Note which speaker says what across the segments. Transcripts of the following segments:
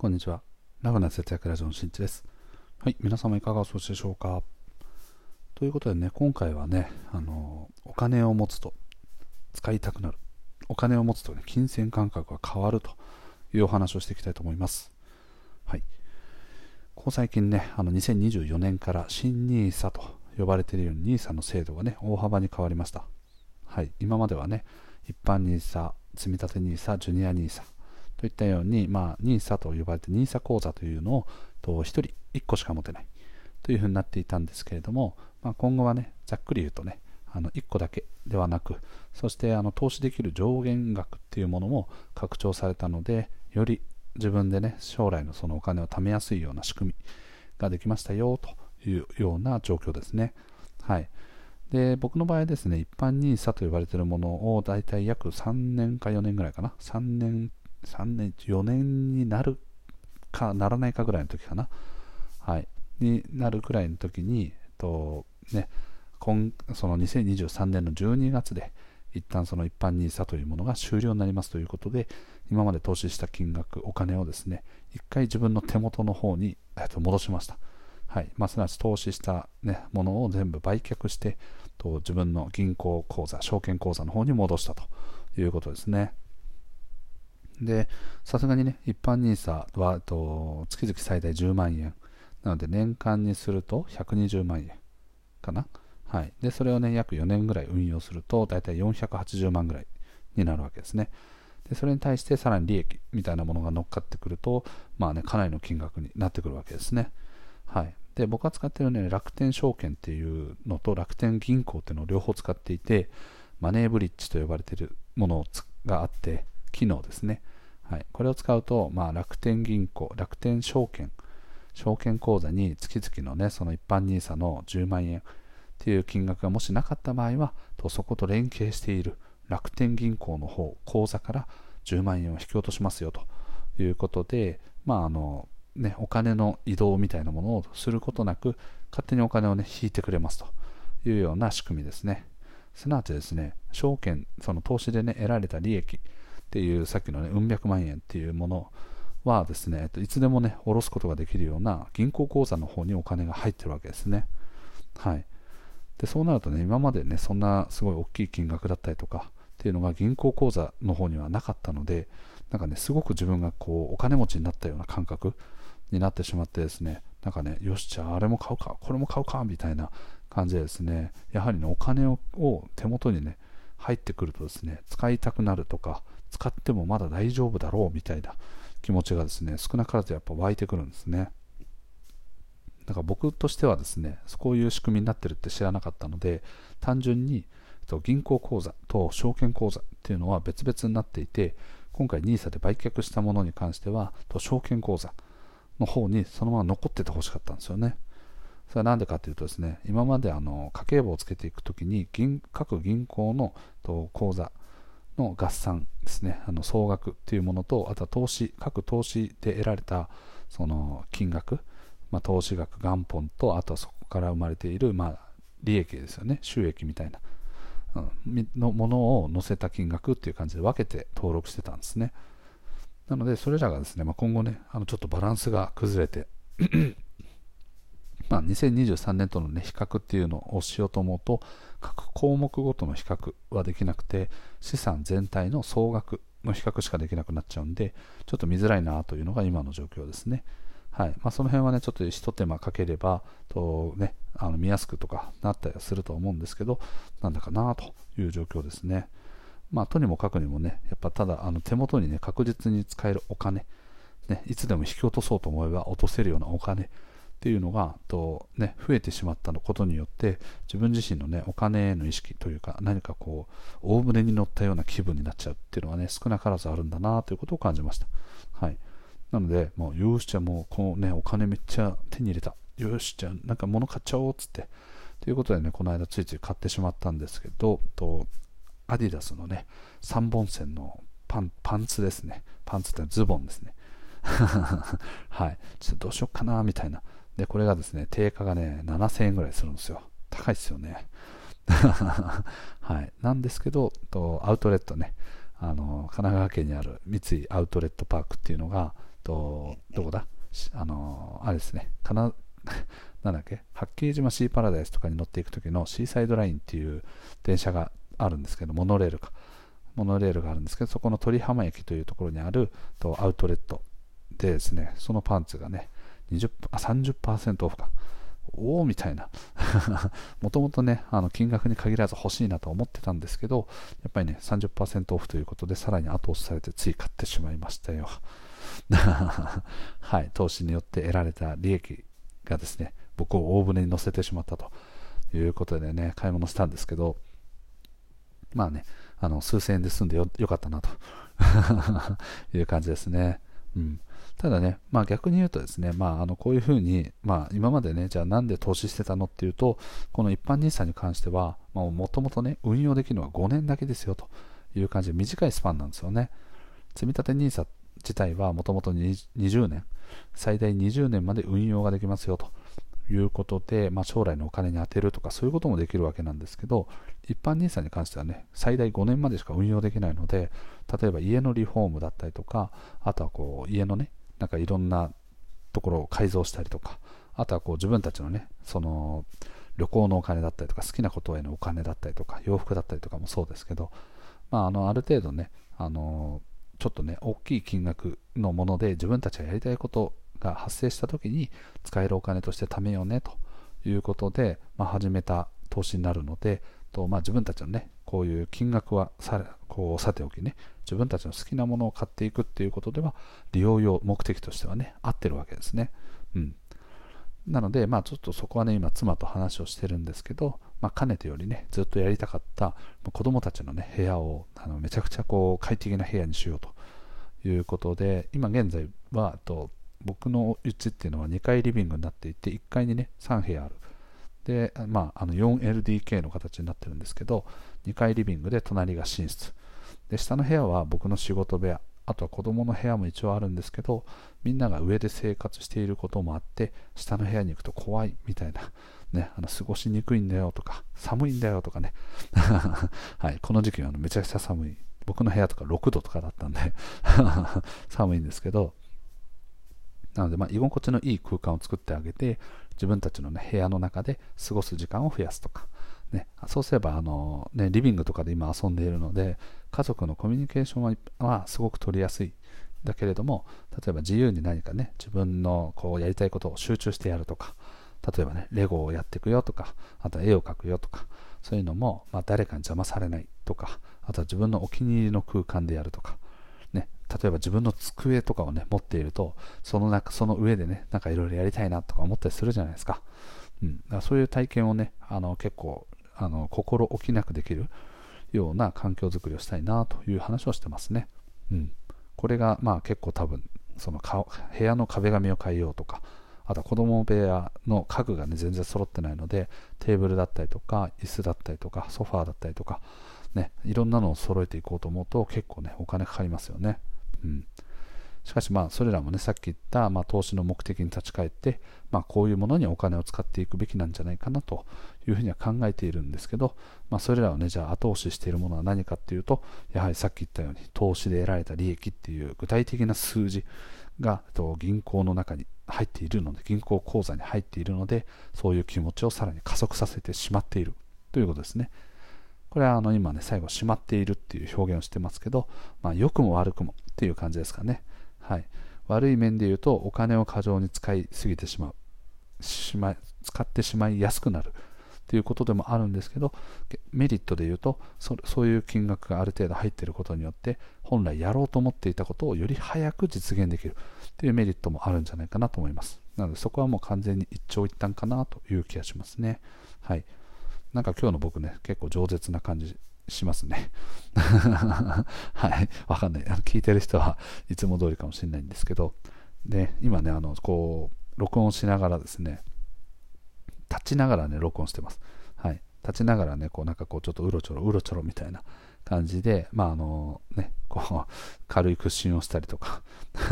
Speaker 1: こんにちは。ラフな節約ラジオのしんちです。はい、皆様いかがお過ごしでしょうか？ということでね、今回はね、あの、お金を持つと使いたくなる。お金を持つとね、金銭感覚が変わるというお話をしていきたいと思います。はい。ここ最近ね、あの、2024年から新 NISA と呼ばれているように NISA の制度がね、大幅に変わりました。はい。今まではね、一般 NISA、積立 NISA、ジュニア NISA、といったように、まあ、NISA と呼ばれて NISA 口座というのをと1人1個しか持てないというふうになっていたんですけれども、まあ、今後はね、ざっくり言うとね、あの1個だけではなく、そしてあの投資できる上限額っていうものも拡張されたので、より自分でね、将来のそのお金を貯めやすいような仕組みができましたよというような状況ですね。はい。で、僕の場合ですね、一般 NISA と呼ばれているものを大体約3年か4年ぐらいかな、3年3年、4年になるかならないかぐらいの時かな。はい。になるくらいの時に、えっとね、今その2023年の12月で、一旦その一般 NISA というものが終了になりますということで、今まで投資した金額、お金をですね、一回自分の手元の方に、えっと、戻しました。はい。まあ、すなわち投資した、ね、ものを全部売却して、と自分の銀行口座、証券口座の方に戻したということですね。で、さすがにね、一般 NISA はと月々最大10万円。なので年間にすると120万円かな。はい。で、それをね、約4年ぐらい運用すると、だいたい480万ぐらいになるわけですね。で、それに対してさらに利益みたいなものが乗っかってくると、まあね、かなりの金額になってくるわけですね。はい。で、僕が使ってるね、楽天証券っていうのと楽天銀行っていうのを両方使っていて、マネーブリッジと呼ばれているものがあって、機能ですね。はい、これを使うと、まあ、楽天銀行、楽天証券、証券口座に月々のね、その一般 NISA の10万円っていう金額がもしなかった場合は、とそこと連携している楽天銀行の方、口座から10万円を引き落としますよということで、まあ、あの、ね、お金の移動みたいなものをすることなく、勝手にお金をね、引いてくれますというような仕組みですね。すなわちですね、証券、その投資でね、得られた利益、っていうさっきのね、うん百万円っていうものはですね、いつでもね、下ろすことができるような銀行口座の方にお金が入ってるわけですね。はい。で、そうなるとね、今までね、そんなすごい大きい金額だったりとかっていうのが銀行口座の方にはなかったので、なんかね、すごく自分がこう、お金持ちになったような感覚になってしまってですね、なんかね、よし、じゃああれも買うか、これも買うか、みたいな感じでですね、やはりね、お金を手元にね、入ってくるとですね、使いたくなるとか、使ってもまだ大丈夫だろうみたいな気持ちがですね、少なからずやっぱ湧いてくるんですね。だから僕としてはですね、こういう仕組みになってるって知らなかったので、単純に銀行口座と証券口座っていうのは別々になっていて、今回 NISA で売却したものに関しては、証券口座の方にそのまま残っててほしかったんですよね。それは何でかというとですね、今まであの家計簿をつけていくときに銀各銀行の口座の合算ですね、あの総額というものと、あとは投資、各投資で得られたその金額、まあ、投資額、元本と、あとはそこから生まれている、まあ、利益ですよね、収益みたいな、うん、のものを載せた金額っていう感じで分けて登録してたんですね。なので、それらがですね、まあ、今後ね、あのちょっとバランスが崩れてまあ、2023年との、ね、比較っていうのをしようと思うと、各項目ごとの比較はできなくて、資産全体の総額の比較しかできなくなっちゃうんで、ちょっと見づらいなというのが今の状況ですね。はいまあ、その辺はね、ちょっと一手間かければ、とね、あの見やすくとかなったりすると思うんですけど、なんだかなという状況ですね。まあ、とにもかくにもね、やっぱただあの手元にね、確実に使えるお金、ね、いつでも引き落とそうと思えば落とせるようなお金っていうのがと、ね、増えてしまったことによって自分自身の、ね、お金への意識というか何かこう大船に乗ったような気分になっちゃうっていうのはね少なからずあるんだなということを感じました、はい、なのでもうよしじゃあもうこの、ね、お金めっちゃ手に入れた。よしじゃあなんか物買っちゃおうっつって。ということでねこの間ついつい買ってしまったんですけどとアディダスのね3本線のパンパンツですね。パンツってズボンですね。はい。ちょっとどうしようかな、みたいな。で、これがですね、定価がね、7000円ぐらいするんですよ。高いですよね。はい。なんですけど、とアウトレットね、あの、神奈川県にある三井アウトレットパークっていうのが、とどこだ？あのあれですねかな なんだっけ？八景島シーパラダイスとかに乗っていく時のシーサイドラインっていう電車があるんですけどモノレールかモノレールがあるんですけどそこの鳥浜駅というところにあるとアウトレットでですねそのパンツがね20あ30%オフか。おおみたいな。もともとねあの金額に限らず欲しいなと思ってたんですけどやっぱりね30%オフということでさらに後押しされてつい買ってしまいましたよ。はい。投資によって得られた利益がですね僕を大船に乗せてしまったということでね買い物したんですけどまあねあの数千円で済んでよかったなと。いう感じですね。うん、ただね、まあ、逆に言うとですね、まあ、あのこういうふうに、まあ、今までね、じゃあなんで投資してたのっていうと、この一般 NISA に関しては、もともとね、運用できるのは5年だけですよという感じで短いスパンなんですよね。積立 NISA 自体はもともと20年、最大20年まで運用ができますよということで、まあ、将来のお金に充てるとかそういうこともできるわけなんですけど一般 NISA に関してはね最大5年までしか運用できないので例えば家のリフォームだったりとかあとはこう家のねなんかいろんなところを改造したりとかあとはこう自分たちのねその旅行のお金だったりとか好きなことへのお金だったりとか洋服だったりとかもそうですけど、まあ、あのある程度ねあのちょっとね大きい金額のもので自分たちがやりたいことが発生した時に使えるお金として貯めようねということで、まあ、始めた投資になるのでと、まあ、自分たちのねこういう金額はさこうさておきね自分たちの好きなものを買っていくっていうことでは利用用目的としてはね合ってるわけですね。うん。なので、まあ、ちょっとそこはね、今、妻と話をしてるんですけど、まあ、かねてよりね、ずっとやりたかった子供たちのね、部屋をあのめちゃくちゃこう快適な部屋にしようということで、今現在は、と僕の家っていうのは2階リビングになっていて1階にね3部屋ある。で、まあ、あの 4LDK の形になってるんですけど2階リビングで隣が寝室。で下の部屋は僕の仕事部屋。あとは子供の部屋も一応あるんですけどみんなが上で生活していることもあって下の部屋に行くと怖いみたいな、ね、あの過ごしにくいんだよとか寒いんだよとかね、はい、この時期はめちゃくちゃ寒い。僕の部屋とか6度とかだったんで 寒いんですけど。なので、まあ、居心地のいい空間を作ってあげて、自分たちの、ね、部屋の中で過ごす時間を増やすとか、ね、そうすればあの、ね、リビングとかで今遊んでいるので、家族のコミュニケーションははすごく取りやすい。だけれども、例えば自由に何かね、自分のこうやりたいことを集中してやるとか、例えばね、レゴをやっていくよとか、あとは絵を描くよとか、そういうのも、まあ、誰かに邪魔されないとか、あとは自分のお気に入りの空間でやるとか、ね例えば自分の机とかをね、持っていると、その中、その上でね、なんかいろいろやりたいなとか思ったりするじゃないですか。うん。だからそういう体験をね、あの、結構、あの、心置きなくできるような環境づくりをしたいなという話をしてますね。うん。これが、まあ結構多分、その部屋の壁紙を変えようとか、あとは子供部屋の家具がね、全然揃ってないので、テーブルだったりとか、椅子だったりとか、ソファーだったりとか、ね、いろんなのを揃えていこうと思うと結構ね、お金かかりますよね。うん、しかしまあそれらもねさっき言ったま投資の目的に立ち返って、ま、こういうものにお金を使っていくべきなんじゃないかなというふうには考えているんですけど、まあ、それらをねじゃあ後押ししているものは何かっていうとやはりさっき言ったように投資で得られた利益っていう具体的な数字がと銀行の中に入っているので銀行口座に入っているのでそういう気持ちをさらに加速させてしまっているということですね。これはあの今ね、最後、しまっているっていう表現をしてますけど、まあ、良くも悪くもっていう感じですかね。はい。悪い面で言うと、お金を過剰に使いすぎてしまう。しま使ってしまいやすくなるっていうことでもあるんですけど、メリットで言うとそ、そういう金額がある程度入っていることによって、本来やろうと思っていたことをより早く実現できるっていうメリットもあるんじゃないかなと思います。なので、そこはもう完全に一長一短かなという気がしますね。はい。なんか今日の僕ね、結構饒舌な感じしますね。はい。わかんない。聞いてる人はいつも通りかもしれないんですけど、で、今ね、あの、こう、録音しながらですね、立ちながらね、録音してます。はい。立ちながらね、こう、なんかこう、ちょっとうろちょろ、うろちょろみたいな感じで、まあ、あの、ね、こう、軽い屈伸をしたりとか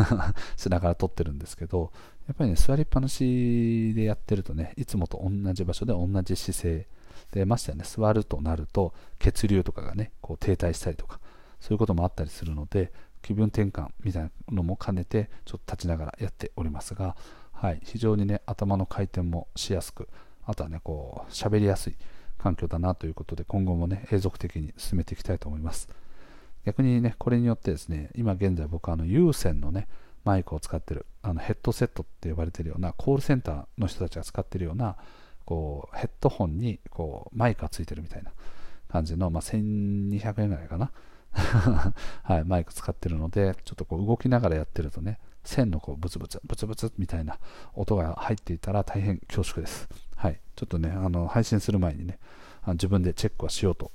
Speaker 1: しながら撮ってるんですけど、やっぱりね、座りっぱなしでやってるとね、いつもと同じ場所で同じ姿勢でましてやね。座るとなると血流とかがねこう停滞したりとかそういうこともあったりするので気分転換みたいなのも兼ねてちょっと立ちながらやっておりますが、はい、非常にね頭の回転もしやすくあとはねこう喋りやすい環境だなということで今後もね永続的に進めていきたいと思います。逆にねこれによってですね今現在僕はあの有線のねマイクを使ってるあのヘッドセットって呼ばれてるようなコールセンターの人たちが使ってるようなこうヘッドホンにこうマイクがついてるみたいな感じの、まあ、1200円ぐらいかな。はい、マイク使ってるのでちょっとこう動きながらやってるとね線のこうブツブツブツブツみたいな音が入っていたら大変恐縮です、はい、ちょっとねあの配信する前にねあの自分でチェックはしようと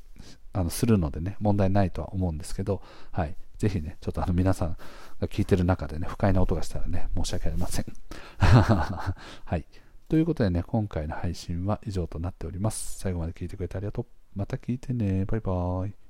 Speaker 1: あのするのでね問題ないとは思うんですけど、はい、ぜひねちょっとあの皆さんが聞いてる中でね不快な音がしたらね申し訳ありません。はい。ということでね今回の配信は以上となっております。最後まで聞いてくれてありがとう。また聞いてね。バイバーイ。